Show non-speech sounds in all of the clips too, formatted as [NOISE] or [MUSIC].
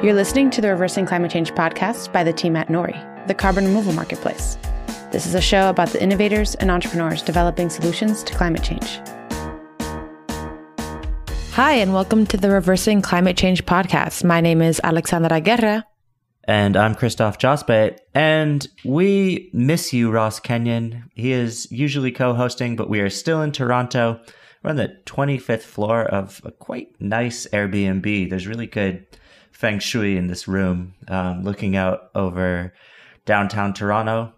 You're listening to the Reversing Climate Change podcast by the team at Nori, the carbon removal marketplace. This is a show about the innovators and entrepreneurs developing solutions to climate change. Hi, and welcome to the Reversing Climate Change podcast. My name is Alessandra Guerra. And I'm Christophe Jospe. And we miss you, Ross Kenyon. He is usually co hosting, but we are still in Toronto. We're on the 25th floor of a quite nice Airbnb. There's really good feng shui in this room, um, looking out over downtown Toronto.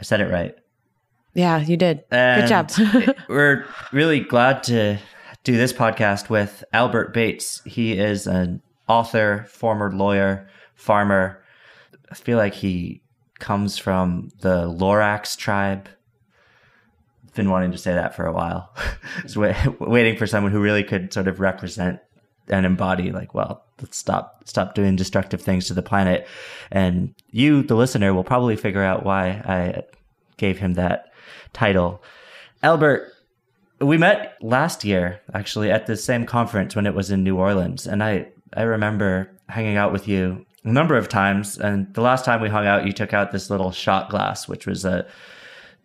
I said it right. Yeah, you did. And Good job. [LAUGHS] we're really glad to do this podcast with Albert Bates. He is an author, former lawyer, farmer. I feel like he comes from the Lorax tribe. Been wanting to say that for a while. [LAUGHS] Waiting for someone who really could sort of represent and embody like well let's stop stop doing destructive things to the planet. And you the listener will probably figure out why i gave him that title. Albert we met last year actually at the same conference when it was in new orleans. And i i remember hanging out with you a number of times. And the last time we hung out you took out this little shot glass which was a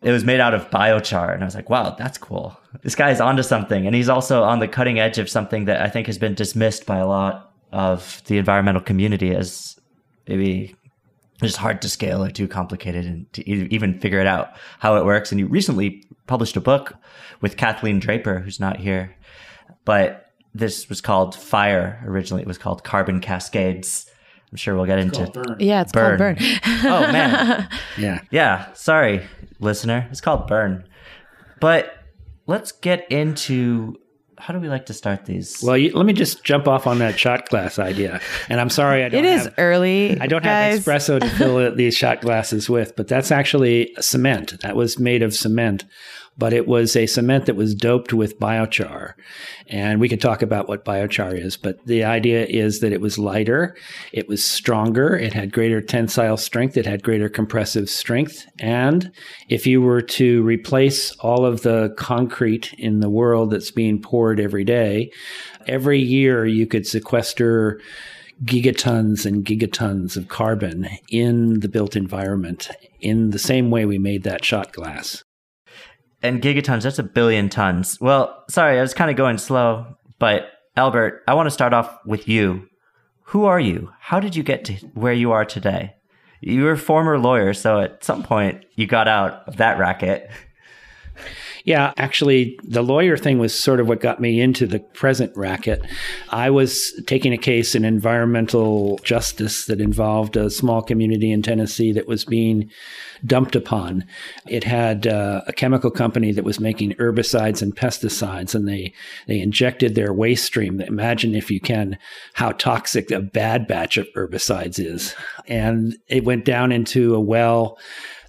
it was made out of biochar. And I was like, wow, that's cool. This guy's onto something. And he's also on the cutting edge of something that I think has been dismissed by a lot of the environmental community as maybe just hard to scale or too complicated and to even figure it out how it works. And you recently published a book with Kathleen Draper, who's not here, but this was called Fire. Originally, it was called Carbon Cascades. I'm sure we'll get it's into Yeah, it's burn. called Burn. oh man. [LAUGHS] yeah. Yeah. Sorry, listener. It's called Burn. But let's get into how do we like to start these? Well, you, let me just jump off on that shot glass idea. And I'm sorry, I [LAUGHS] don't. It is have, early. I don't guys. have espresso to fill [LAUGHS] these shot glasses with, but that's actually cement. That was made of cement but it was a cement that was doped with biochar. And we could talk about what biochar is, but the idea is that it was lighter, it was stronger, it had greater tensile strength, it had greater compressive strength. And if you were to replace all of the concrete in the world that's being poured every day, every year you could sequester gigatons and gigatons of carbon in the built environment in the same way we made that shot glass and gigatons, that's a billion tons. Well, sorry, I was kind of going slow, but Albert, I want to start off with you. Who are you? How did you get to where you are today? You were a former lawyer, so at some point you got out of that racket. [LAUGHS] Yeah, actually, the lawyer thing was sort of what got me into the present racket. I was taking a case in environmental justice that involved a small community in Tennessee that was being dumped upon. It had uh, a chemical company that was making herbicides and pesticides, and they they injected their waste stream. Imagine, if you can, how toxic a bad batch of herbicides is, and it went down into a well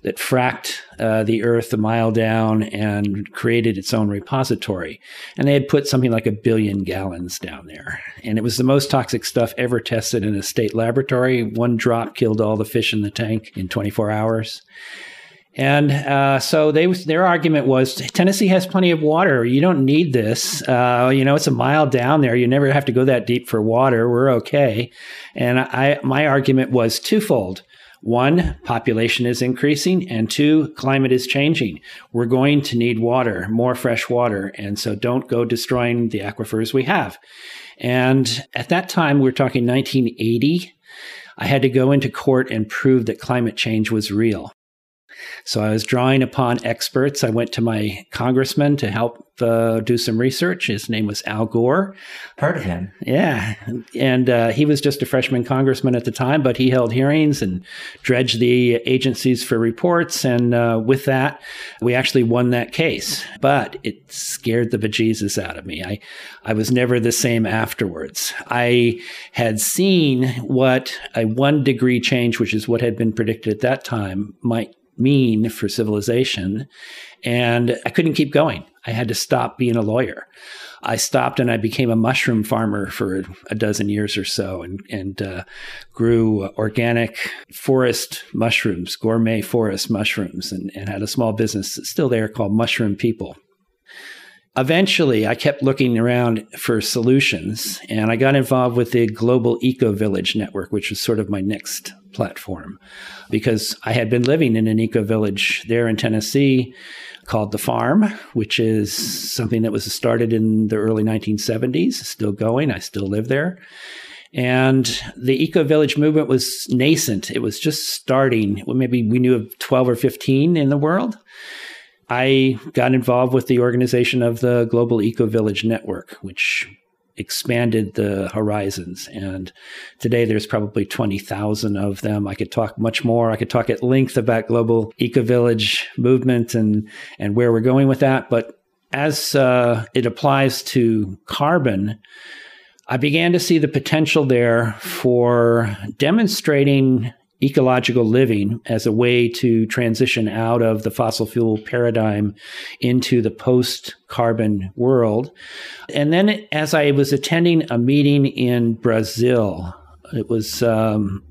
that fracked uh, the earth a mile down and created its own repository. And they had put something like a billion gallons down there. And it was the most toxic stuff ever tested in a state laboratory. One drop killed all the fish in the tank in 24 hours. And uh, so they their argument was Tennessee has plenty of water. You don't need this. Uh, you know, it's a mile down there. You never have to go that deep for water. We're okay. And I my argument was twofold. One, population is increasing, and two, climate is changing. We're going to need water, more fresh water, and so don't go destroying the aquifers we have. And at that time, we're talking 1980. I had to go into court and prove that climate change was real. So I was drawing upon experts. I went to my congressman to help uh, do some research. His name was Al Gore. Heard of him? Yeah, and uh, he was just a freshman congressman at the time, but he held hearings and dredged the agencies for reports. And uh, with that, we actually won that case. But it scared the bejesus out of me. I I was never the same afterwards. I had seen what a one degree change, which is what had been predicted at that time, might mean for civilization. And I couldn't keep going. I had to stop being a lawyer. I stopped and I became a mushroom farmer for a dozen years or so and, and uh, grew organic forest mushrooms, gourmet forest mushrooms, and, and had a small business still there called Mushroom People. Eventually I kept looking around for solutions and I got involved with the Global Eco Village Network, which was sort of my next platform because I had been living in an eco village there in Tennessee called The Farm, which is something that was started in the early 1970s, still going. I still live there. And the eco village movement was nascent. It was just starting. Maybe we knew of 12 or 15 in the world. I got involved with the organization of the Global Eco Village Network, which expanded the horizons. And today there's probably 20,000 of them. I could talk much more. I could talk at length about global eco village movement and, and where we're going with that. But as uh, it applies to carbon, I began to see the potential there for demonstrating ecological living as a way to transition out of the fossil fuel paradigm into the post carbon world. And then, as I was attending a meeting in Brazil, it was um,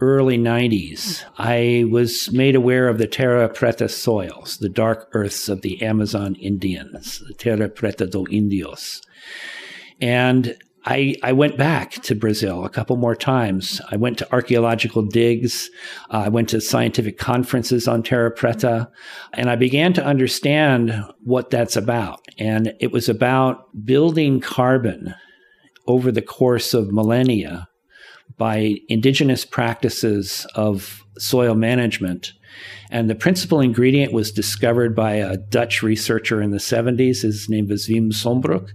early 90s, I was made aware of the Terra Preta soils, the dark earths of the Amazon Indians, the Terra Preta do Indios. And I, I went back to Brazil a couple more times. I went to archaeological digs. Uh, I went to scientific conferences on Terra Preta, and I began to understand what that's about. And it was about building carbon over the course of millennia by indigenous practices of soil management. And the principal ingredient was discovered by a Dutch researcher in the 70s. His name was Wim Sombroek.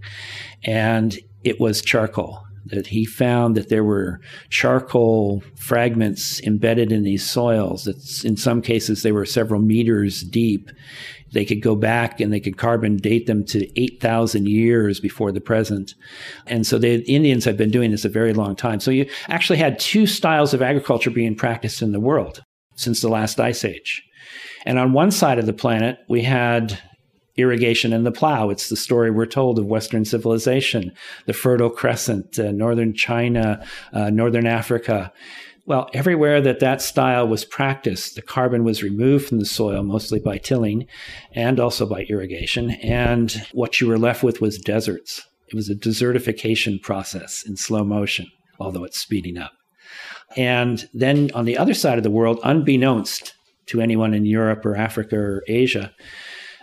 And it was charcoal. That he found that there were charcoal fragments embedded in these soils. That in some cases they were several meters deep. They could go back and they could carbon date them to 8,000 years before the present. And so the Indians have been doing this a very long time. So you actually had two styles of agriculture being practiced in the world since the last ice age. And on one side of the planet, we had irrigation and the plow. It's the story we're told of Western civilization, the Fertile Crescent, uh, northern China, uh, northern Africa. Well, everywhere that that style was practiced, the carbon was removed from the soil, mostly by tilling and also by irrigation. And what you were left with was deserts. It was a desertification process in slow motion, although it's speeding up. And then on the other side of the world, unbeknownst to anyone in Europe or Africa or Asia,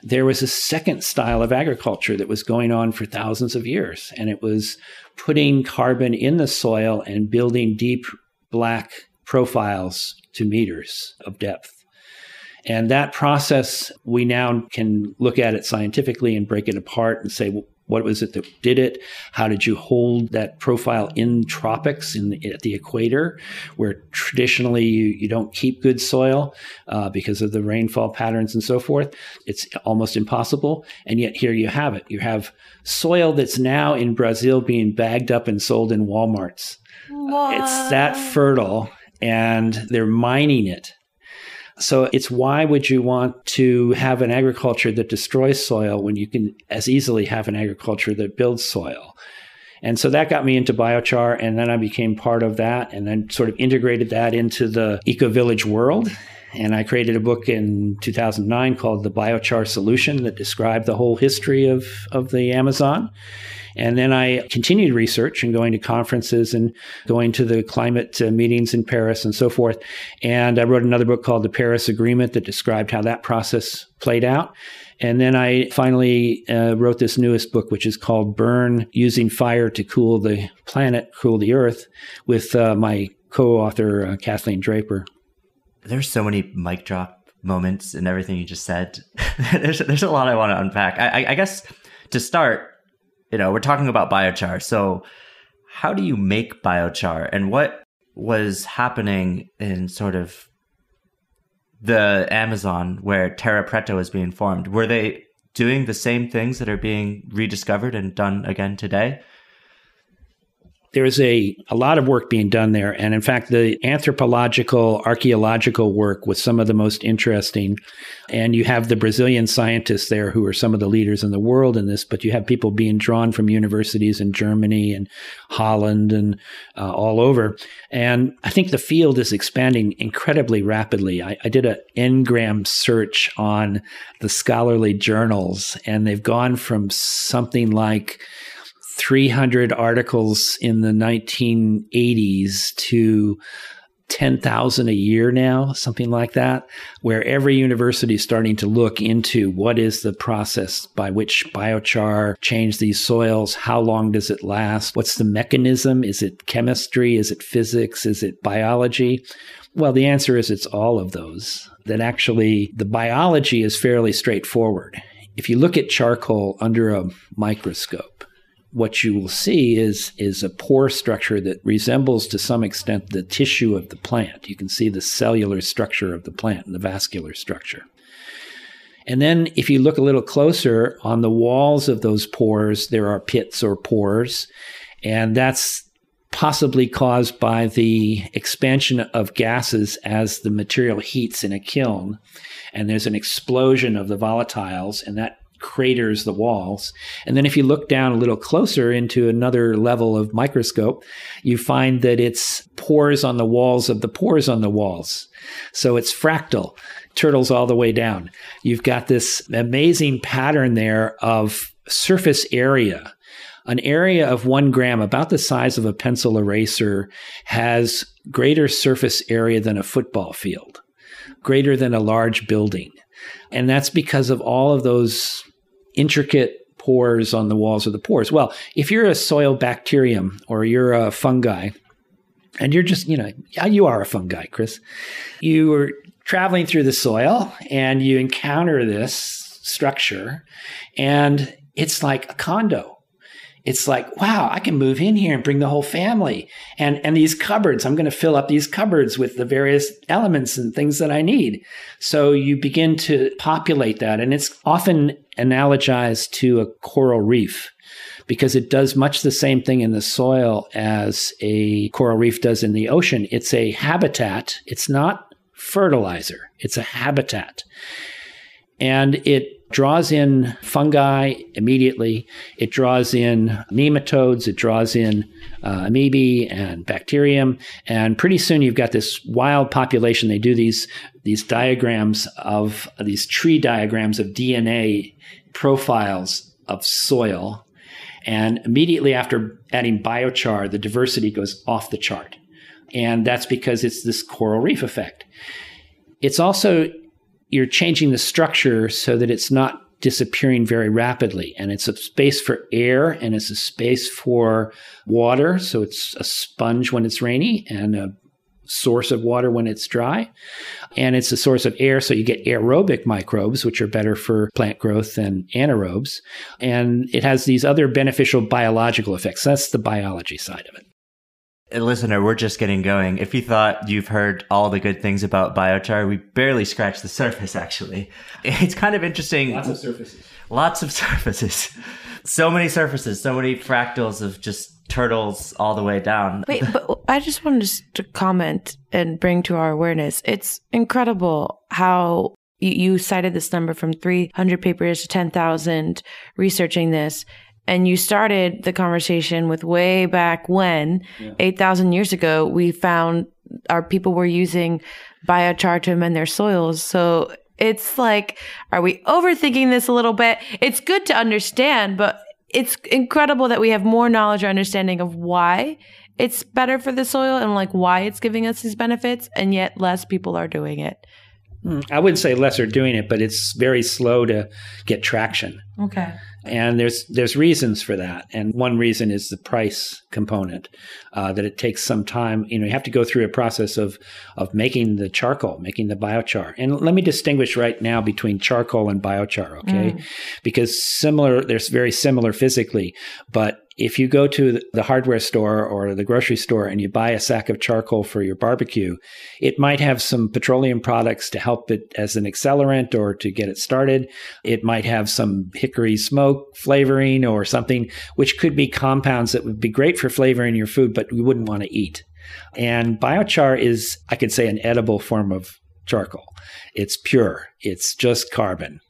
there was a second style of agriculture that was going on for thousands of years, and it was putting carbon in the soil and building deep black profiles to meters of depth. And that process, we now can look at it scientifically and break it apart and say, well, what was it that did it? How did you hold that profile in tropics in the, at the equator, where traditionally you, you don't keep good soil uh, because of the rainfall patterns and so forth? It's almost impossible. And yet here you have it. You have soil that's now in Brazil being bagged up and sold in Walmarts. It's that fertile, and they're mining it so it's why would you want to have an agriculture that destroys soil when you can as easily have an agriculture that builds soil? And so that got me into biochar, and then I became part of that, and then sort of integrated that into the eco village world. And I created a book in 2009 called The Biochar Solution that described the whole history of, of the Amazon. And then I continued research and going to conferences and going to the climate uh, meetings in Paris and so forth. And I wrote another book called The Paris Agreement that described how that process played out. And then I finally uh, wrote this newest book, which is called Burn Using Fire to Cool the Planet, Cool the Earth, with uh, my co author, uh, Kathleen Draper. There's so many mic drop moments and everything you just said. [LAUGHS] there's, there's a lot I want to unpack. I, I, guess to start, you know, we're talking about biochar. So, how do you make biochar and what was happening in sort of the Amazon where Terra Preta was being formed? Were they doing the same things that are being rediscovered and done again today? There's a, a lot of work being done there. And in fact, the anthropological, archaeological work was some of the most interesting. And you have the Brazilian scientists there who are some of the leaders in the world in this, but you have people being drawn from universities in Germany and Holland and uh, all over. And I think the field is expanding incredibly rapidly. I, I did an ngram search on the scholarly journals, and they've gone from something like 300 articles in the 1980s to 10,000 a year now, something like that, where every university is starting to look into what is the process by which biochar change these soils? How long does it last? What's the mechanism? Is it chemistry? Is it physics? Is it biology? Well, the answer is it's all of those. That actually the biology is fairly straightforward. If you look at charcoal under a microscope, what you will see is is a pore structure that resembles to some extent the tissue of the plant. You can see the cellular structure of the plant and the vascular structure. And then if you look a little closer on the walls of those pores, there are pits or pores, and that's possibly caused by the expansion of gases as the material heats in a kiln. And there's an explosion of the volatiles, and that craters the walls. And then if you look down a little closer into another level of microscope, you find that it's pores on the walls of the pores on the walls. So it's fractal, turtles all the way down. You've got this amazing pattern there of surface area. An area of one gram, about the size of a pencil eraser, has greater surface area than a football field, greater than a large building. And that's because of all of those intricate pores on the walls of the pores. Well, if you're a soil bacterium or you're a fungi, and you're just, you know, you are a fungi, Chris. You are traveling through the soil and you encounter this structure, and it's like a condo it's like, wow, I can move in here and bring the whole family. And, and these cupboards, I'm going to fill up these cupboards with the various elements and things that I need. So you begin to populate that. And it's often analogized to a coral reef because it does much the same thing in the soil as a coral reef does in the ocean. It's a habitat. It's not fertilizer. It's a habitat. And it draws in fungi immediately. It draws in nematodes. It draws in uh, amoebae and bacterium. And pretty soon you've got this wild population. They do these, these diagrams of these tree diagrams of DNA profiles of soil. And immediately after adding biochar, the diversity goes off the chart. And that's because it's this coral reef effect. It's also you're changing the structure so that it's not disappearing very rapidly. And it's a space for air and it's a space for water. So it's a sponge when it's rainy and a source of water when it's dry. And it's a source of air. So you get aerobic microbes, which are better for plant growth than anaerobes. And it has these other beneficial biological effects. That's the biology side of it. Listener, we're just getting going. If you thought you've heard all the good things about biochar, we barely scratched the surface, actually. [LAUGHS] It's kind of interesting. Lots of surfaces. Lots of [LAUGHS] surfaces. So many surfaces, so many fractals of just turtles all the way down. Wait, [LAUGHS] but I just wanted to comment and bring to our awareness it's incredible how you cited this number from 300 papers to 10,000 researching this and you started the conversation with way back when, yeah. 8,000 years ago, we found our people were using biochar to amend their soils. So it's like, are we overthinking this a little bit? It's good to understand, but it's incredible that we have more knowledge or understanding of why it's better for the soil and like why it's giving us these benefits, and yet less people are doing it. Hmm. I wouldn't say less are doing it, but it's very slow to get traction. Okay. And there's there's reasons for that, and one reason is the price component. Uh, that it takes some time. You know, you have to go through a process of of making the charcoal, making the biochar. And let me distinguish right now between charcoal and biochar, okay? Mm. Because similar, they're very similar physically, but If you go to the hardware store or the grocery store and you buy a sack of charcoal for your barbecue, it might have some petroleum products to help it as an accelerant or to get it started. It might have some hickory smoke flavoring or something, which could be compounds that would be great for flavoring your food, but we wouldn't want to eat. And biochar is, I could say, an edible form of charcoal. It's pure. It's just carbon.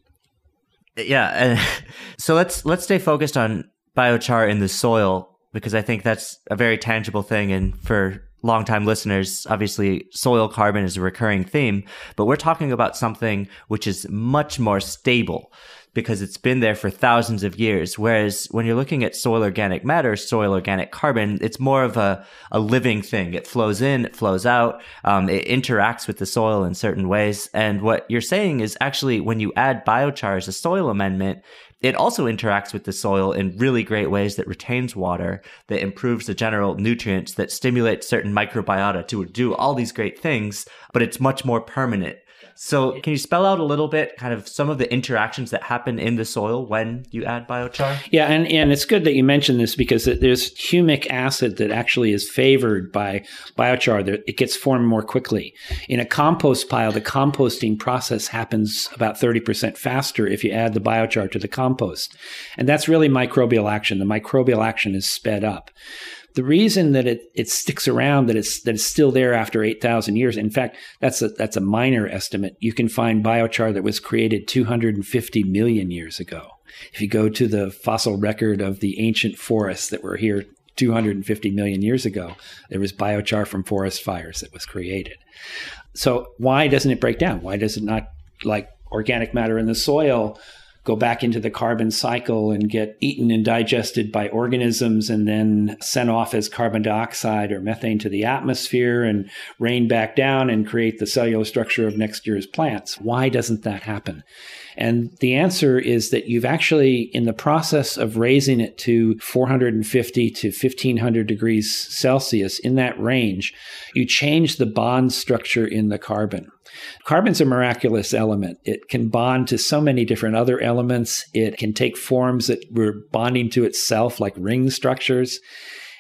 Yeah, [LAUGHS] so let's let's stay focused on biochar in the soil because I think that's a very tangible thing. And for longtime listeners, obviously soil carbon is a recurring theme, but we're talking about something which is much more stable because it's been there for thousands of years. Whereas when you're looking at soil organic matter, soil organic carbon, it's more of a, a living thing. It flows in, it flows out, um, it interacts with the soil in certain ways. And what you're saying is actually when you add biochar as a soil amendment, it also interacts with the soil in really great ways that retains water, that improves the general nutrients, that stimulates certain microbiota to do all these great things, but it's much more permanent. So, can you spell out a little bit kind of some of the interactions that happen in the soil when you add biochar? Yeah, and, and it's good that you mentioned this because there's humic acid that actually is favored by biochar. It gets formed more quickly. In a compost pile, the composting process happens about 30% faster if you add the biochar to the compost. And that's really microbial action. The microbial action is sped up the reason that it, it sticks around, that it's that it's still there after eight thousand years. In fact, that's a that's a minor estimate. You can find biochar that was created two hundred and fifty million years ago. If you go to the fossil record of the ancient forests that were here 250 million years ago, there was biochar from forest fires that was created. So why doesn't it break down? Why does it not like organic matter in the soil? Go back into the carbon cycle and get eaten and digested by organisms and then sent off as carbon dioxide or methane to the atmosphere and rain back down and create the cellular structure of next year's plants. Why doesn't that happen? And the answer is that you've actually, in the process of raising it to 450 to 1500 degrees Celsius, in that range, you change the bond structure in the carbon. Carbon's a miraculous element. It can bond to so many different other elements. It can take forms that were bonding to itself, like ring structures.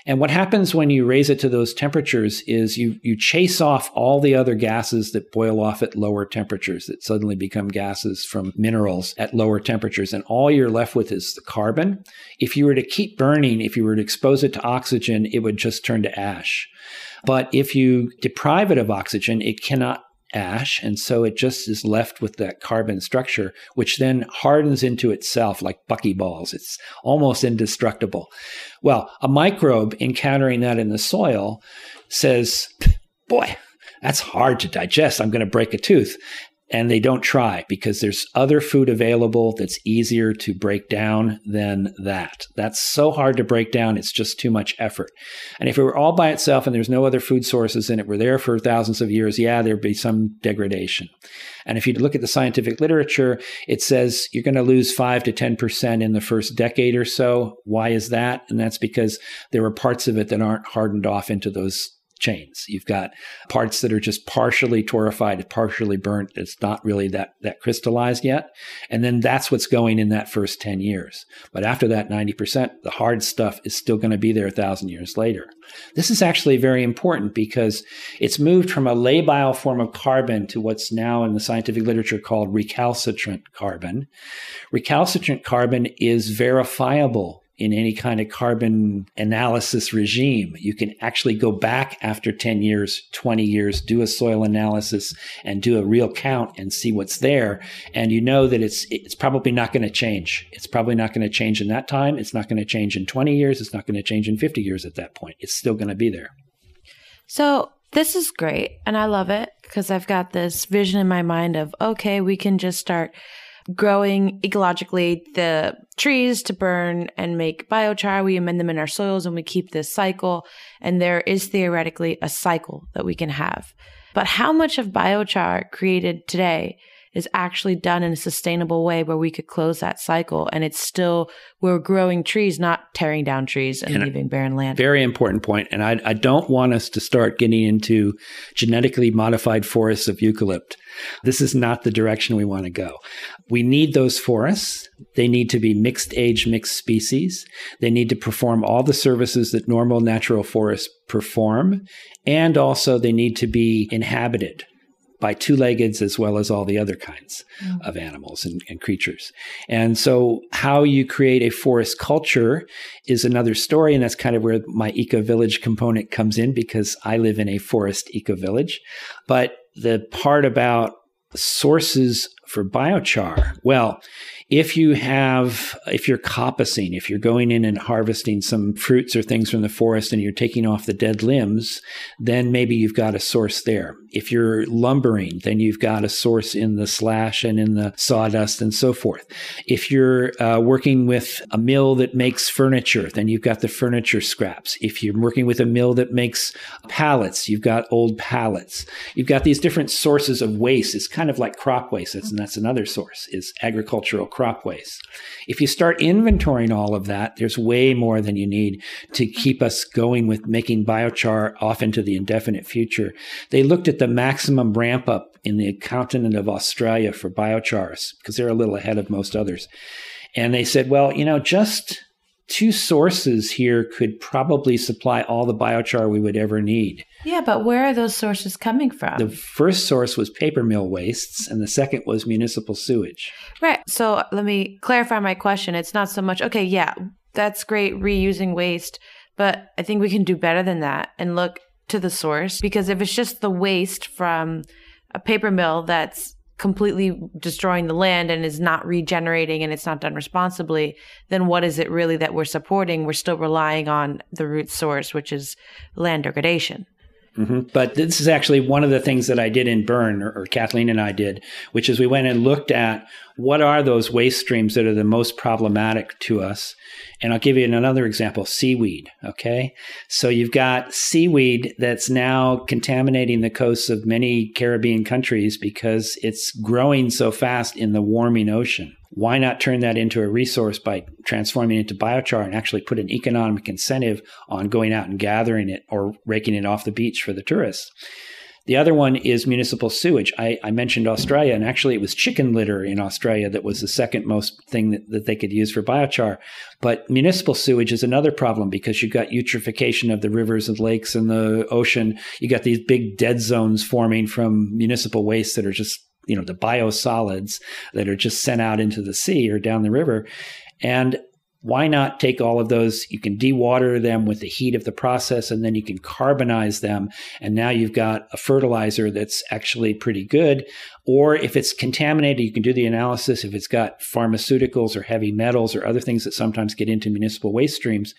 And what happens when you raise it to those temperatures is you, you chase off all the other gases that boil off at lower temperatures that suddenly become gases from minerals at lower temperatures. And all you're left with is the carbon. If you were to keep burning, if you were to expose it to oxygen, it would just turn to ash. But if you deprive it of oxygen, it cannot ash. And so it just is left with that carbon structure, which then hardens into itself like buckyballs. It's almost indestructible. Well, a microbe encountering that in the soil says, boy, that's hard to digest. I'm going to break a tooth and they don't try because there's other food available that's easier to break down than that. That's so hard to break down. It's just too much effort. And if it were all by itself and there's no other food sources and it were there for thousands of years, yeah, there'd be some degradation. And if you look at the scientific literature, it says you're going to lose five to 10% in the first decade or so. Why is that? And that's because there are parts of it that aren't hardened off into those chains. You've got parts that are just partially torrefied, partially burnt. It's not really that, that crystallized yet. And then that's what's going in that first 10 years. But after that 90%, the hard stuff is still going to be there a thousand years later. This is actually very important because it's moved from a labile form of carbon to what's now in the scientific literature called recalcitrant carbon. Recalcitrant carbon is verifiable in any kind of carbon analysis regime. You can actually go back after 10 years, 20 years, do a soil analysis and do a real count and see what's there. And you know that it's, it's probably not going to change. It's probably not going to change in that time. It's not going to change in 20 years. It's not going to change in 50 years at that point. It's still going to be there. So this is great. And I love it because I've got this vision in my mind of, okay, we can just start growing ecologically the trees to burn and make biochar. We amend them in our soils and we keep this cycle. And there is theoretically a cycle that we can have. But how much of biochar created today is actually done in a sustainable way where we could close that cycle and it's still we're growing trees, not tearing down trees and, and leaving barren land. Very important. And I, I don't want us to start getting into genetically modified forests of eucalypt. This is not the direction we want to go. We need those forests. They need to be mixed age, mixed species. They need to perform all the services that normal natural forests perform. And also they need to be inhabited by two leggeds as well as all the other kinds mm. of animals and, and, creatures. And so, how you create a forest culture is another story. And that's kind of where my eco village component comes in because I live in a forest eco village. But the part about sources for biochar, well, if you have, if you're coppicing, if you're going in and harvesting some fruits or things from the forest and you're taking off the dead limbs, then maybe you've got a source there. If you're lumbering, then you've got a source in the slash and in the sawdust and so forth. If you're uh, working with a mill that makes furniture, then you've got the furniture scraps. If you're working with a mill that makes pallets, you've got old pallets. You've got these different sources of waste. It's kind of like crop waste, and that's another source is agricultural crop waste. If you start inventorying all of that, there's way more than you need to keep us going with making biochar off into the indefinite future. They looked at the maximum ramp up in the continent of Australia for biochars because they're a little ahead of most others. And they said, well, you know, just two sources here could probably supply all the biochar we would ever need. Yeah, but where are those sources coming from? The first source was paper mill wastes, and the second was municipal sewage. Right. So let me clarify my question. It's not so much, okay, yeah, that's great reusing waste, but I think we can do better than that and look to the source because if it's just the waste from a paper mill that's completely destroying the land and is not regenerating and it's not done responsibly, then what is it really that we're supporting? We're still relying on the root source, which is land degradation. Mm-hmm. But this is actually one of the things that I did in Burn, or, or, Kathleen and I did, which is we went and looked at what are those waste streams that are the most problematic to us. And I'll give you another example seaweed. Okay. So you've got seaweed that's now contaminating the coasts of many Caribbean countries because it's growing so fast in the warming ocean why not turn that into a resource by transforming it into biochar and actually put an economic incentive on going out and gathering it or raking it off the beach for the tourists? The other one is municipal sewage. I, I, mentioned Australia, and actually, it was chicken litter in Australia that was the second most thing that, that they could use for biochar. But municipal sewage is another problem because you've got eutrophication of the rivers and lakes and the ocean. You got these big dead zones forming from municipal waste that are just you know, the biosolids that are just sent out into the sea or down the river. And why not take all of those? You can dewater them with the heat of the process and then you can carbonize them. And now you've got a fertilizer that's actually pretty good. Or if it's contaminated, you can do the analysis. If it's got pharmaceuticals or heavy metals or other things that sometimes get into municipal waste streams,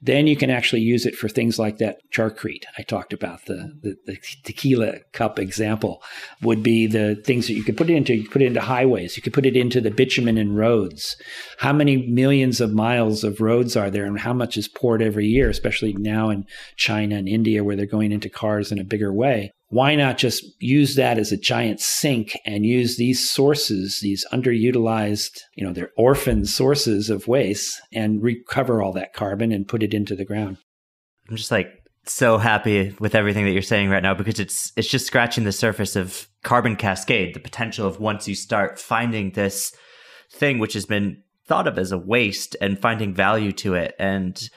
then you can actually use it for things like that charcrete. I talked about the, the, the, tequila cup example would be the things that you could put it into. You could put it into highways. You could put it into the bitumen in roads. How many millions of miles of roads are there and how much is poured every year, especially now in China and India where they're going into cars in a bigger way? Why not just use that as a giant sink and use these sources, these underutilized, you know, they're orphan sources of waste and recover all that carbon and put it into the ground? I'm just like so happy with everything that you're saying right now because it's it's just scratching the surface of carbon cascade, the potential of once you start finding this thing which has been thought of as a waste and finding value to it and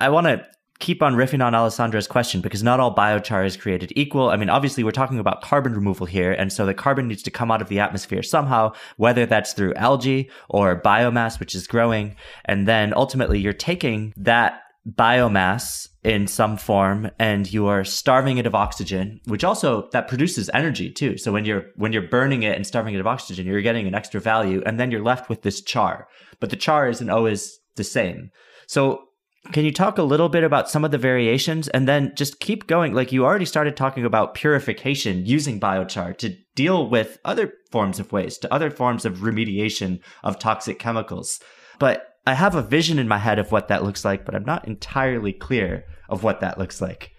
I want to keep on riffing on Alessandra's question because not all biochar is created equal. I mean, obviously we're talking about carbon removal here. And so the carbon needs to come out of the atmosphere somehow, whether that's through algae or biomass, which is growing. And then ultimately you're taking that biomass in some form and you are starving it of oxygen which also that produces energy too so when you're when you're burning it and starving it of oxygen you're getting an extra value and then you're left with this char but the char isn't always the same so can you talk a little bit about some of the variations and then just keep going? Like you already started talking about purification using biochar to deal with other forms of waste, to other forms of remediation of toxic chemicals. But I have a vision in my head of what that looks like, but I'm not entirely clear of what that looks like.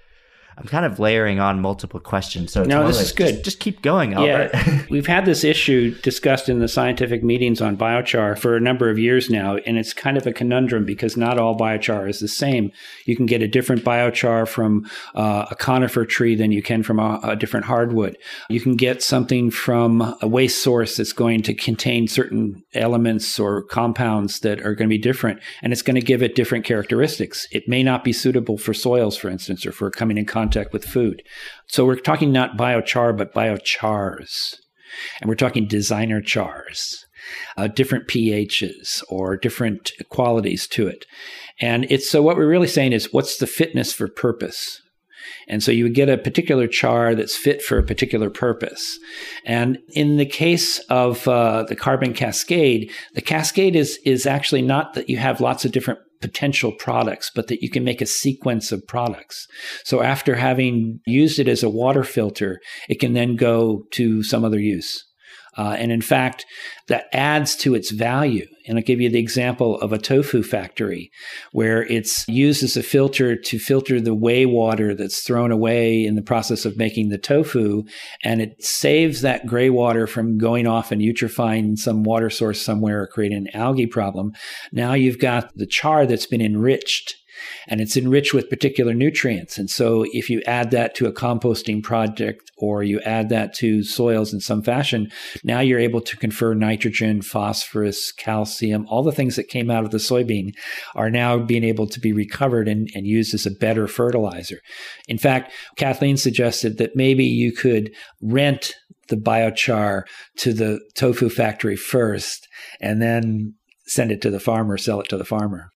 I'm kind of layering on multiple questions. So no, this is good. Just, just keep going, Albert. Yeah, [LAUGHS] we've had this issue discussed in the scientific meetings on biochar for a number of years now, and it's kind of a conundrum because not all biochar is the same. You can get a different biochar from uh, a conifer tree than you can from a, a different hardwood. You can get something from a waste source that's going to contain certain elements or compounds that are going to be different, and it's going to give it different characteristics. It may not be suitable for soils, for instance, or for coming in contact with food. So we're talking not biochar, but biochars. And we're talking designer chars, uh, different pHs or different qualities to it. And it's so what we're really saying is what's the fitness for purpose? And so you would get a particular char that's fit for a particular purpose. And in the case of uh, the carbon cascade, the cascade is, is actually not that you have lots of different potential products, but that you can make a sequence of products. So after having used it as a water filter, it can then go to some other use. Uh, and in fact, that adds to its value. And I'll give you the example of a tofu factory where it's used as a filter to filter the whey water that's thrown away in the process of making the tofu. And it saves that gray water from going off and eutrophying some water source somewhere or creating an algae problem. Now you've got the char that's been enriched and it's enriched with particular nutrients. And so if you add that to a composting project or you add that to soils in some fashion, now you're able to confer nitrogen, phosphorus, calcium, all the things that came out of the soybean are now being able to be recovered and, and used as a better fertilizer. In fact, Kathleen suggested that maybe you could rent the biochar to the tofu factory first and then send it to the farmer, sell it to the farmer.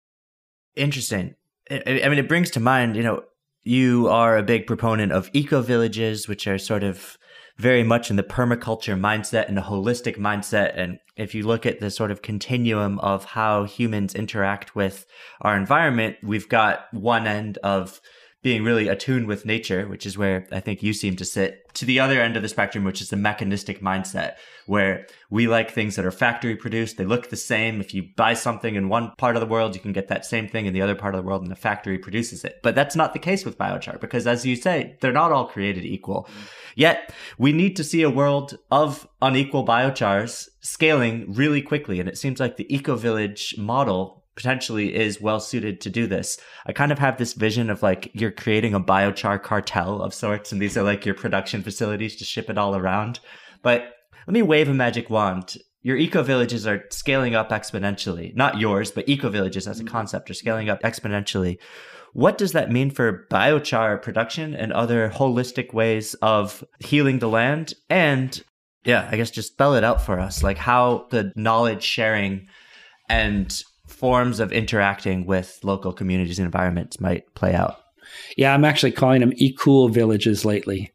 Interesting. I mean, it brings to mind, you know, you are a big proponent of eco villages, which are sort of very much in the permaculture mindset and a holistic mindset. And if you look at the sort of continuum of how humans interact with our environment, we've got one end of being really attuned with nature, which is where I think you seem to sit, to the other end of the spectrum, which is the mechanistic mindset, where we like things that are factory produced. They look the same. If you buy something in one part of the world, you can get that same thing in the other part of the world and the factory produces it. But that's not the case with biochar because as you say, they're not all created equal. Yet we need to see a world of unequal biochars scaling really quickly. And it seems like the eco village model potentially is well suited to do this. I kind of have this vision of like you're creating a biochar cartel of sorts, and these are like your production facilities to ship it all around. But let me wave a magic wand. Your eco villages are scaling up exponentially. Not yours, but eco villages as a mm-hmm. concept are scaling up exponentially. What does that mean for biochar production and other holistic ways of healing the land? And yeah, I guess just spell it out for us, like how the knowledge sharing and forms of interacting with local communities and environments might play out. Yeah, I'm actually calling them e-cool villages lately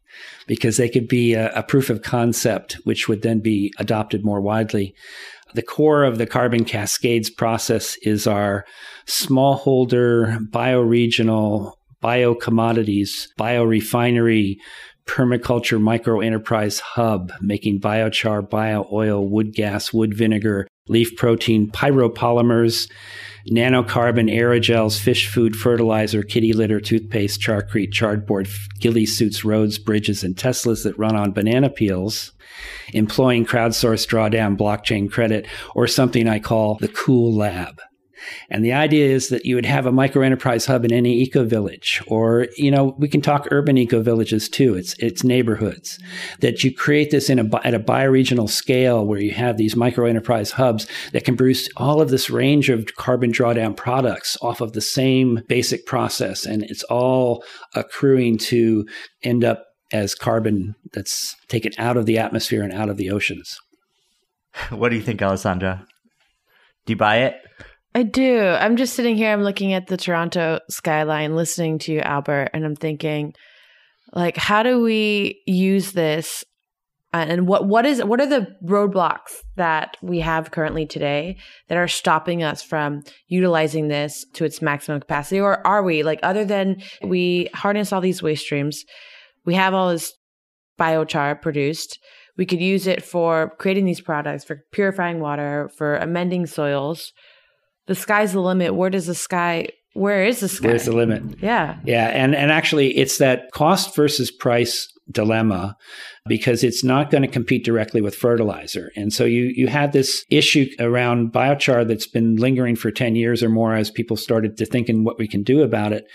because they could be a, a, proof of concept, which would then be adopted more widely. The core of the carbon cascades process is our smallholder, bioregional, bio commodities, biorefinery, permaculture micro enterprise hub, making biochar, bio oil, wood gas, wood vinegar, leaf protein, pyropolymers, nanocarbon aerogels, fish food, fertilizer, kitty litter, toothpaste, charcrete, chardboard, ghillie suits, roads, bridges, and Teslas that run on banana peels, employing crowdsourced drawdown blockchain credit, or something I call the cool lab. And the idea is that you would have a micro enterprise hub in any eco village, or you know, we can talk urban eco villages too. It's it's neighborhoods that you create this in a at a bioregional scale where you have these micro enterprise hubs that can produce all of this range of carbon drawdown products off of the same basic process, and it's all accruing to end up as carbon that's taken out of the atmosphere and out of the oceans. [LAUGHS] What do you think, Alessandra? Do you buy it? I do. I'm just sitting here, I'm looking at the Toronto skyline, listening to you, Albert, and I'm thinking, like, how do we use this? Uh, and what what is what are the roadblocks that we have currently today that are stopping us from utilizing this to its maximum capacity? Or are we like other than we harness all these waste streams, we have all this biochar produced. We could use it for creating these products, for purifying water, for amending soils, the sky's the limit. Where does the sky where is the sky? Where's the limit? yeah. Yeah, and and actually, it's that cost versus price dilemma because it's not going to compete directly with fertilizer. And so you you had this issue around biochar that's been lingering for 10 years or more as people started to think in what we can do about it.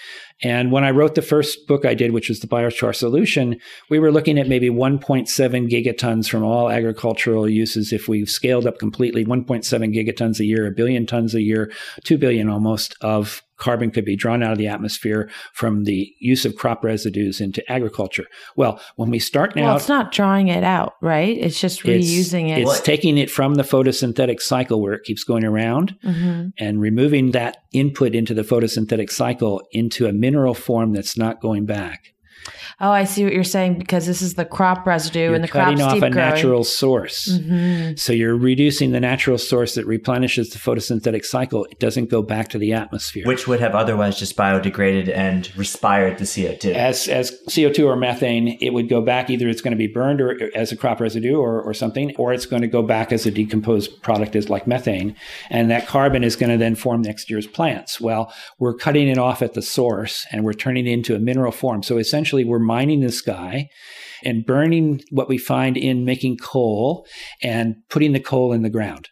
And when I wrote the first book I did, which was the biochar solution, we were looking at maybe 1.7 gigatons from all agricultural uses. If we've scaled up completely, 1.7 gigatons a year, a billion tons a year, 2 billion almost of carbon could be drawn out of the atmosphere from the use of crop residues into agriculture. Well, when we start now, Well, it's not drawing it out, right? It's just it's- reusing it. It's taking it from the photosynthetic cycle where it keeps going around Mhm. and removing that input into the photosynthetic cycle into a mineral form that's not going back. Oh, I see what you're saying because this is the crop residue You're and the cutting crop's off deep a growing. natural source. Mhm. So you're reducing the natural source that replenishes the photosynthetic cycle. It doesn't go back to the atmosphere. which would have otherwise just biodegraded and respired the CO2. as as CO2 or methane, it would go back. Either it's going to be burned or as a crop residue or, or something, or it's going to go back as a decomposed product as like methane, and that carbon is going to then form next year's plants. Well, we're cutting it off at the source and we're turning it into a mineral form. So essentially, we're mining the sky and burning what we find in making coal and putting the coal in the ground.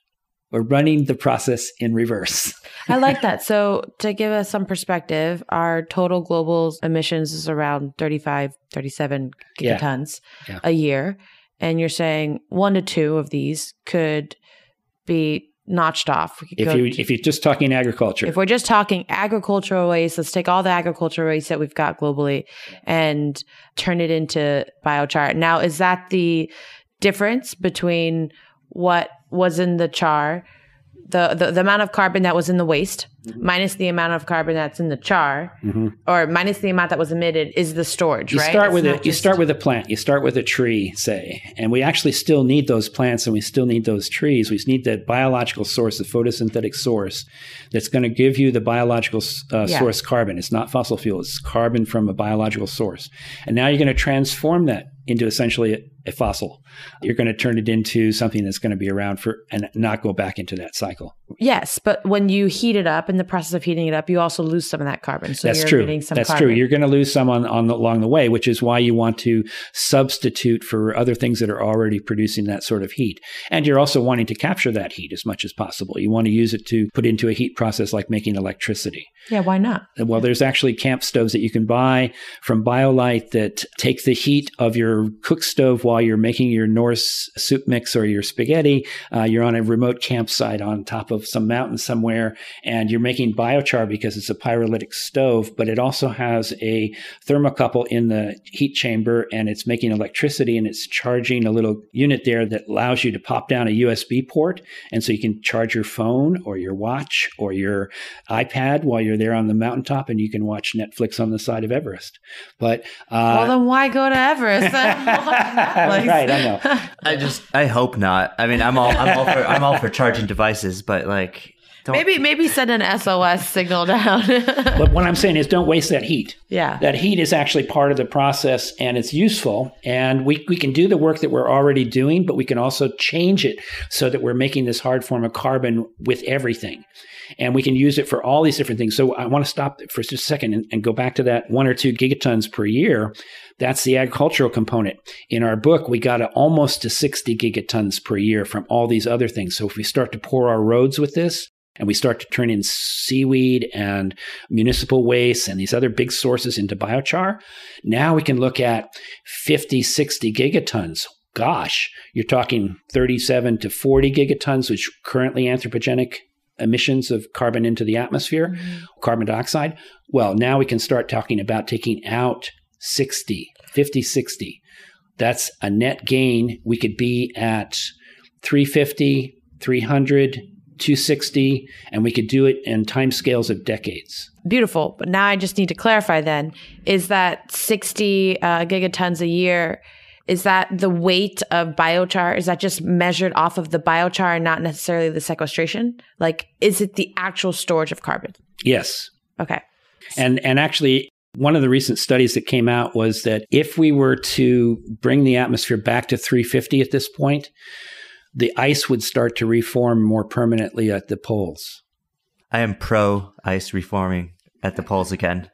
We're running the process in reverse. I like that. [LAUGHS] So, to give us some perspective, our total global emissions is around 35, 37 Yeah. gigatons Yeah. a year. And you're saying one to two of these could be notched off. If you to- if you're just talking agriculture, if we're just talking agricultural waste, let's take all the agricultural waste that we've got globally and turn it into biochar. Now, is that the difference between what was in the char, the, the, the amount of carbon that was in the waste, minus the amount of carbon that's in the char, or minus the amount that was emitted is the storage, You right? start It's with a not you start with a plant. You start with a tree, say, and we actually still need those plants and we still need those trees. We need that biological source, the photosynthetic source, that's going to give you the biological uh, Yeah. source carbon. It's not fossil fuel; it's carbon from a biological source. And now you're going to transform that into essentially a, fossil. You're going to turn it into something that's going to be around for and not go back into that cycle. Yes, but when you heat it up, in the process of heating it up, you also lose some of that carbon. So That's you're true. some That's carbon. true. You're going to lose some on, on the, along the way, which is why you want to substitute for other things that are already producing that sort of heat. And you're also wanting to capture that heat as much as possible. You want to use it to put into a heat process like making electricity. yeah, why not? Well, there's actually camp stoves that you can buy from BioLite that take the heat of your cook stove while you're making your Knorr's soup mix or your spaghetti. Uh, you're on a remote campsite on top of some mountain somewhere, and you're making biochar because it's a pyrolytic stove, but it also has a thermocouple in the heat chamber and it's making electricity and it's charging a little unit there that allows you to pop down a USB port. And so you can charge your phone or your watch or your iPad while you're there on the mountaintop and you can watch Netflix on the side of Everest. But, uh, well, then why go to Everest? [LAUGHS] [LAUGHS] right, I know. [LAUGHS] I just I hope not. I mean, I'm all I'm all for I'm all for charging devices, but like don't Maybe maybe send an SOS signal down. [LAUGHS] But what I'm saying is don't waste that heat. yeah. That heat is actually part of the process and it's useful. And we, we can do the work that we're already doing, but we can also change it so that we're making this hard form of carbon with everything. And we can use it for all these different things. So I want to stop for just a second and, and go back to that one or two gigatons per year. That's the agricultural component. In our book, we got to almost to 60 gigatons per year from all these other things. So if we start to pour our roads with this, and we start to turn in seaweed and municipal waste and these other big sources into biochar, now we can look at 50, 60 gigatons. Gosh, you're talking 37 to 40 gigatons, which currently anthropogenic emissions of carbon into the atmosphere, carbon dioxide. Well, now we can start talking about taking out 60, 50, 60. That's a net gain. We could be at 350, 300, 260, and we could do it in time scales of decades. Beautiful. But now I just need to clarify then is that 60 uh, gigatons a year is that the weight of biochar is that just measured off of the biochar and not necessarily the sequestration like is it the actual storage of carbon Yes. okay And and actually one of the recent studies that came out was that if we were to bring the atmosphere back to 350 at this point, the ice would start to reform more permanently at the poles. I am pro ice reforming. at the poles again.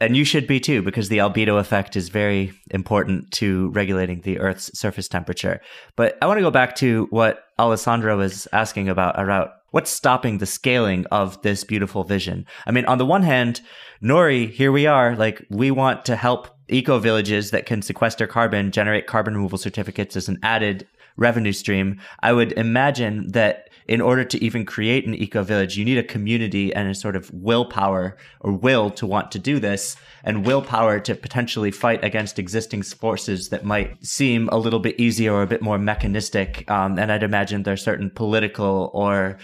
And you should be too, because the albedo effect is very important to regulating the Earth's surface temperature. But I want to go back to what Alessandra was asking about, about what's stopping the scaling of this beautiful vision. I mean, on the one hand, Nori, here we are, like we want to help eco villages that can sequester carbon, generate carbon removal certificates as an added revenue stream. I would imagine that in order to even create an eco village, you need a community and a sort of willpower or will to want to do this and willpower to potentially fight against existing forces that might seem a little bit easier or a bit more mechanistic. Um, and I'd imagine there are certain political or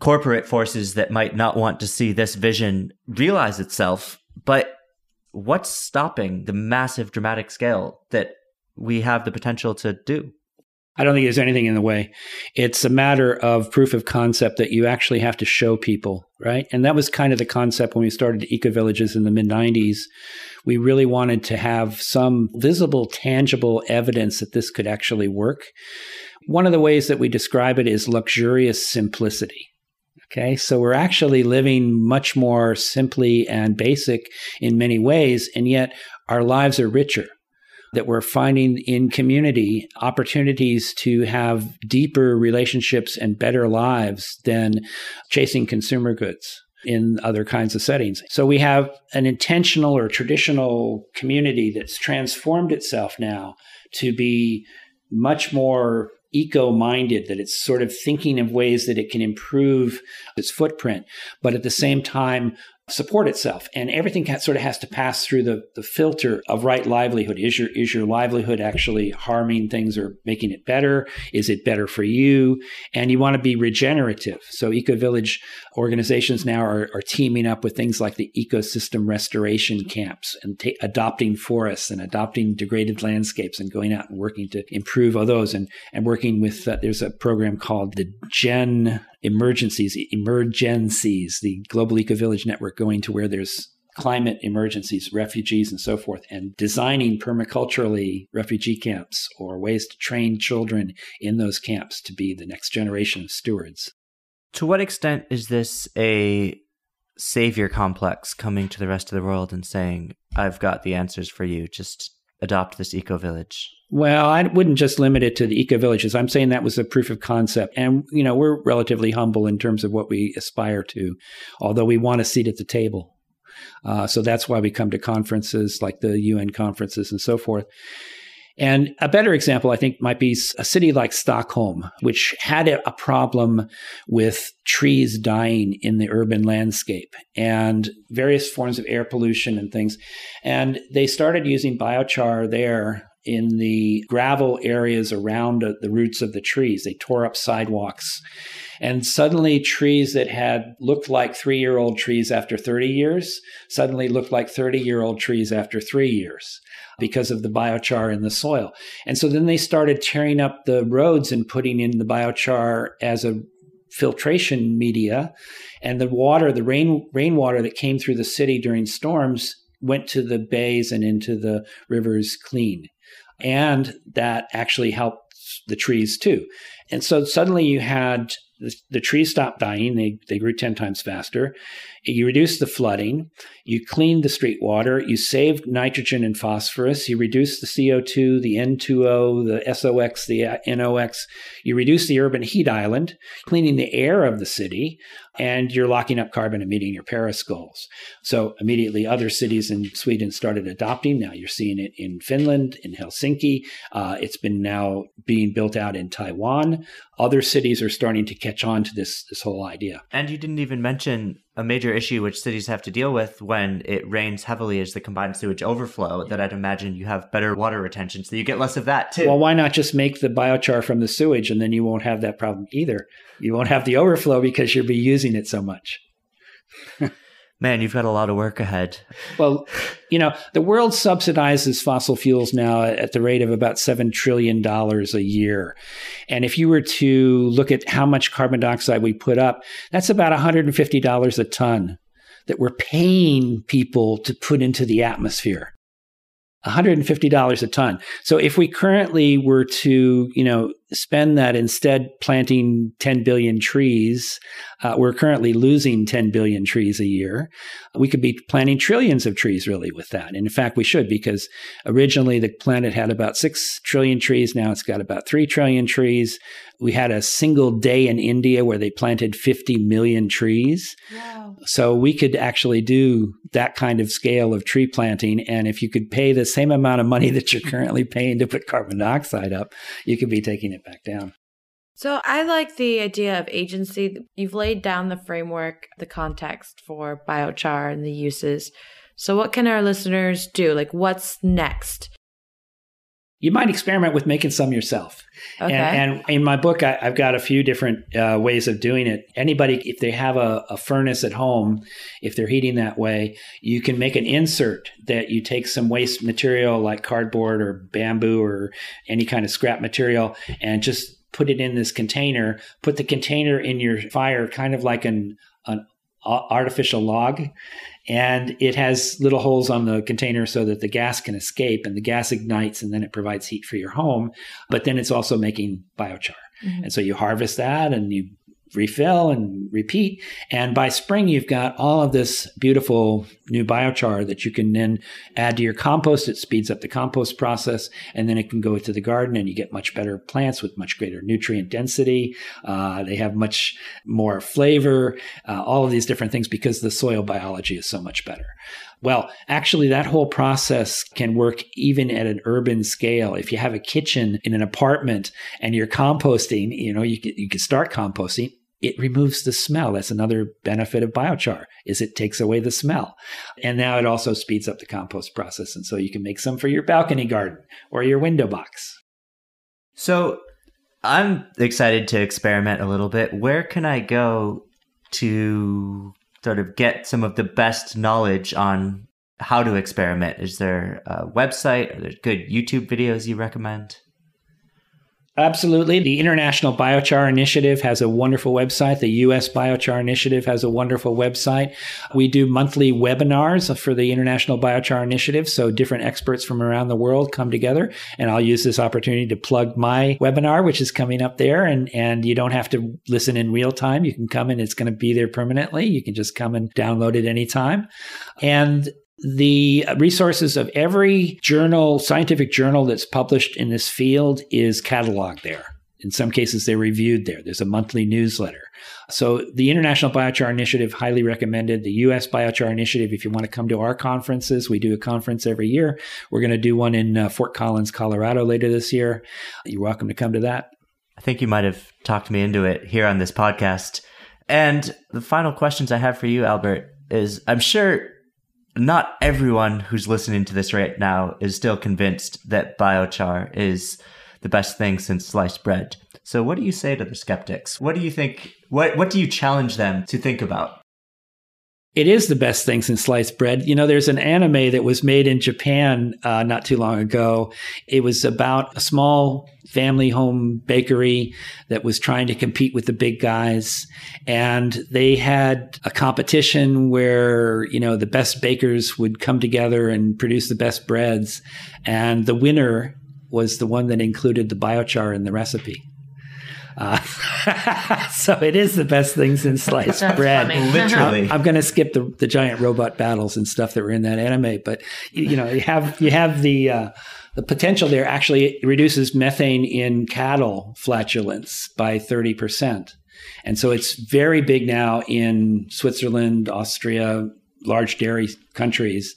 corporate forces that might not want to see this vision realize itself. But what's stopping the massive dramatic scale that we have the potential to do? I don't think there's anything in the way. It's a matter of proof of concept that you actually have to show people, right? And that was kind of the concept when we started Eco Villages in the mid 90s. We really wanted to have some visible, tangible evidence that this could actually work. One of the ways that we describe it is luxurious simplicity. Okay, so we're actually living much more simply and basic in many ways, and yet our lives are richer that we're finding in community opportunities to have deeper relationships and better lives than chasing consumer goods in other kinds of settings. So we have an intentional or traditional community that's transformed itself now to be much more eco minded, that it's sort of thinking of ways that it can improve its footprint, but at the same time, support itself and everything sort of has to pass through the, the filter of right livelihood. Is your is your livelihood actually harming things or making it better? Is it better for you? And you want to be regenerative. So eco village organizations now are, are teaming up with things like the ecosystem restoration camps and ta- adopting forests and adopting degraded landscapes and going out and working to improve all those and and working with uh, there's a program called the gen emergencies, emergencies, the Global Eco Village Network going to where there's climate emergencies, refugees, and so forth, and designing permaculturally refugee camps or ways to train children in those camps to be the next generation of stewards. To what extent is this a savior complex coming to the rest of the world and saying, I've got the answers for you, just adopt this eco village? Well, I wouldn't just limit it to the eco villages. I'm saying that was a proof of concept. And, you know, we're relatively humble in terms of what we aspire to, although we want a seat at the table. Uh, so that's why we come to conferences like the UN conferences and so forth. And a better example, I think, might be a city like Stockholm, which had a problem with trees dying in the urban landscape and various forms of air pollution and things. And they started using biochar there in the gravel areas around the roots of the trees. They tore up sidewalks. And suddenly, trees that had looked like three year old trees after 30 years suddenly looked like 30 year old trees after three years because of the biochar in the soil. And so then they started tearing up the roads and putting in the biochar as a filtration media. And the water, the rain, rainwater that came through the city during storms went to the bays and into the rivers clean. And that actually helped the trees too. And so suddenly you had the, trees stopped dying, they, they grew 10 times faster. You reduced the flooding, you cleaned the street water, you saved nitrogen and phosphorus, you reduced the CO2, the N2O, the SOX, the NOx, you reduced the urban heat island, cleaning the air of the city, and you're locking up carbon and meeting your Paris goals. So immediately other cities in Sweden started adopting. Now you're seeing it in Finland, in Helsinki. Uh, it's been now being built out in Taiwan. Other cities are starting to catch on to this, this whole idea. And you didn't even mention a major issue which cities have to deal with when it rains heavily is the combined sewage overflow that I'd imagine you have better water retention so you get less of that too. Well, why not just make the biochar from the sewage and then you won't have that problem either. You won't have the overflow because you'll be using it so much. [LAUGHS] Man, you've got a lot of work ahead. Well, you know, the world subsidizes fossil fuels now at the rate of about $7 trillion a year. And if you were to look at how much carbon dioxide we put up, that's about $150 a ton that we're paying people to put into the atmosphere. $150 a ton. So if we currently were to, you know, spend that instead planting 10 billion trees, uh, we're currently losing 10 billion trees a year. We could be planting trillions of trees really with that. And in fact, we should because originally the planet had about 6 trillion trees. Now it's got about 3 trillion trees. We had a single day in India where they planted 50 million trees. Wow. So we could actually do that kind of scale of tree planting. And if you could pay the same amount of money [LAUGHS] that you're currently paying to put carbon dioxide up, you could be taking it back down. So I like the idea of agency. You've laid down the framework, the context for biochar and the uses. So what can our listeners do? Like what's next? You might experiment with making some yourself. Okay. And, and in my book, I, have got a few different uh, ways of doing it. Anybody, if they have a, a furnace at home, if they're heating that way, you can make an insert that you take some waste material like cardboard or bamboo or any kind of scrap material and just put it in this container, put the container in your fire, kind of like an, an artificial log. And it has little holes on the container so that the gas can escape and the gas ignites and then it provides heat for your home. But then it's also making biochar. Mm-hmm. And so you harvest that and you refill and repeat. And by spring, you've got all of this beautiful new biochar that you can then add to your compost. It speeds up the compost process, and then it can go to the garden, and you get much better plants with much greater nutrient density. Uh, they have much more flavor, uh, all of these different things because the soil biology is so much better. Well, actually, that whole process can work even at an urban scale. If you have a kitchen in an apartment and you're composting, you know, you can, you can start composting it removes the smell. That's another benefit of biochar is it takes away the smell. And now it also speeds up the compost process. And so you can make some for your balcony garden or your window box. So I'm excited to experiment a little bit. Where can I go to sort of get some of the best knowledge on how to experiment? Is there a website? Are there good YouTube videos you recommend? Absolutely. The International Biochar Initiative has a wonderful website. The U.S. Biochar Initiative has a wonderful website. We do monthly webinars for the International Biochar Initiative. So different experts from around the world come together. And I'll use this opportunity to plug my webinar, which is coming up there. And, and you don't have to listen in real time. You can come and it's going to be there permanently. You can just come and download it anytime. And the resources of every journal, scientific journal that's published in this field is cataloged there. In some cases, they're reviewed there. There's a monthly newsletter. So the International Biochar Initiative, highly recommended. The U.S. Biochar Initiative, if you want to come to our conferences, we do a conference every year. We're going to do one in uh, Fort Collins, Colorado later this year. You're welcome to come to that. I think you might have talked me into it here on this podcast. And the final questions I have for you, Albert, is I'm sure not everyone who's listening to this right now is still convinced that biochar is the best thing since sliced bread. So what do you say to the skeptics? What do you think what what do you challenge them to think about? It is the best thing since sliced bread. You know, there's an anime that was made in Japan uh, not too long ago. It was about a small family home bakery that was trying to compete with the big guys. And they had a competition where, you know, the best bakers would come together and produce the best breads. And the winner was the one that included the biochar in the recipe. Uh, [LAUGHS] so it is the best thing since [LAUGHS] sliced bread. [LAUGHS] Literally, I'm, going to skip the, the giant robot battles and stuff that were in that anime, but you, you know, you have you have the uh, the potential there. Actually, reduces methane in cattle flatulence by thirty percent, and so it's very big now in Switzerland, Austria, large dairy countries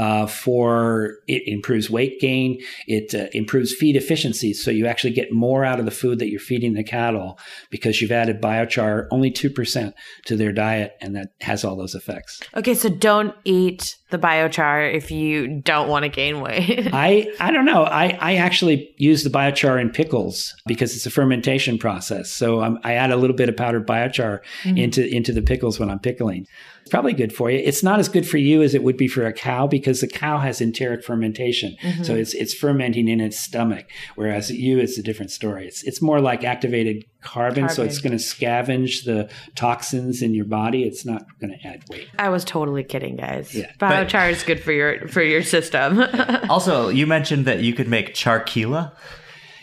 uh, for it improves weight gain it uh, improves feed efficiency. So you actually get more out of the food that you're feeding the cattle because you've added biochar only 2% to their diet and that has all those effects. Okay so don't eat the biochar if you don't want to gain weight. [LAUGHS] I i don't know. I i actually use the biochar in pickles because it's a fermentation process. So um, i add a little bit of powdered biochar mm-hmm. into into the pickles when i'm pickling. It's probably good for you. It's not as good for you as it would be for a cow because the cow has enteric fermentation. Mm-hmm. So it's it's fermenting in its stomach. Whereas you, it's a different story. It's it's more like activated carbon, carbon. so it's going to scavenge the toxins in your body. It's not going to add weight. I was totally kidding, guys. Yeah. Biochar is good for your for your system. [LAUGHS] also, you mentioned that you could make charquila.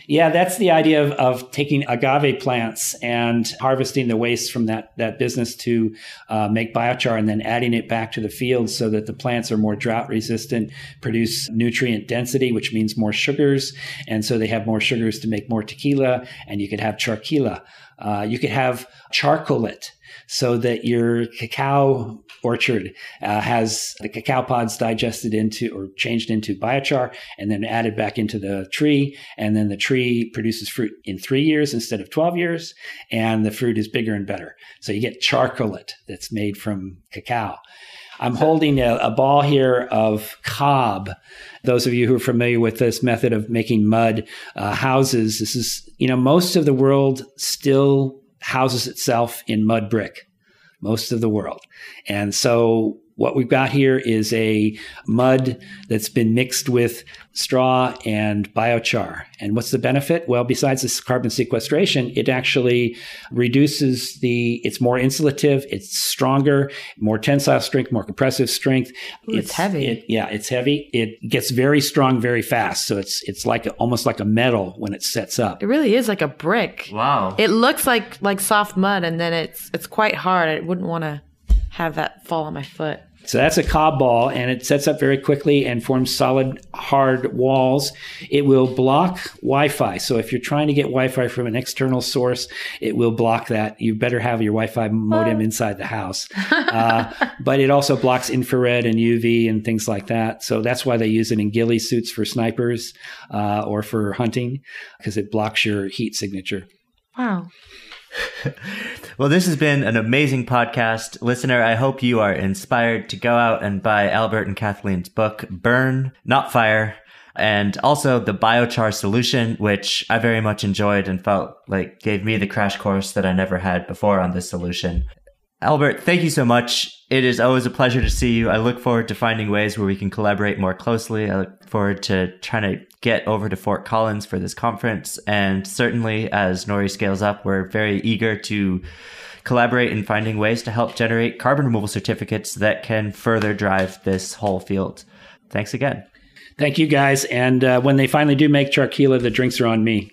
Yeah, that's the idea of, of taking agave plants and harvesting the waste from that, that business to uh, make biochar and then adding it back to the field so that the plants are more drought resistant, produce nutrient density, which means more sugars. And so they have more sugars to make more tequila, and you could have charquila. Uh, you could have charcoalate so that your cacao orchard uh, has the cacao pods digested into or changed into biochar and then added back into the tree. And then the tree produces fruit in three years instead of 12 years. And the fruit is bigger and better. So you get charcoalate that's made from cacao. I'm holding a, a, ball here of cob. Those of you who are familiar with this method of making mud uh, houses, this is, you know, most of the world still houses itself in mud brick, most of the world. And so what we've got here is a mud that's been mixed with straw and biochar. And what's the benefit? Well, besides this carbon sequestration, it actually reduces the, it's more insulative, it's stronger, more tensile strength, more compressive strength. Ooh, it's, it's, heavy. It, yeah, it's heavy. It gets very strong very fast. So it's, it's like a, almost like a metal when it sets up. It really is like a brick. Wow. It looks like, like soft mud and then it's, it's quite hard. I wouldn't want to have that fall on my foot. So that's a cob ball and it sets up very quickly and forms solid hard walls. It will block Wi-Fi. So if you're trying to get Wi-Fi from an external source, it will block that. You better have your Wi-Fi modem [LAUGHS] inside the house. Uh, but it also blocks infrared and UV and things like that. So that's why they use it in ghillie suits for snipers uh, or for hunting because it blocks your heat signature. Wow. [LAUGHS] well, this has been an amazing podcast. Listener, I hope you are inspired to go out and buy Albert and Kathleen's book, Burn, Not Fire, and also the biochar solution, which I very much enjoyed and felt like gave me the crash course that I never had before on this solution. Albert, thank you so much. It is always a pleasure to see you. I look forward to finding ways where we can collaborate more closely. I look forward to trying to get over to Fort Collins for this conference. And certainly, as Nori scales up, we're very eager to collaborate in finding ways to help generate carbon removal certificates that can further drive this whole field. Thanks again. Thank you, guys. And uh, when they finally do make Charquila, the drinks are on me.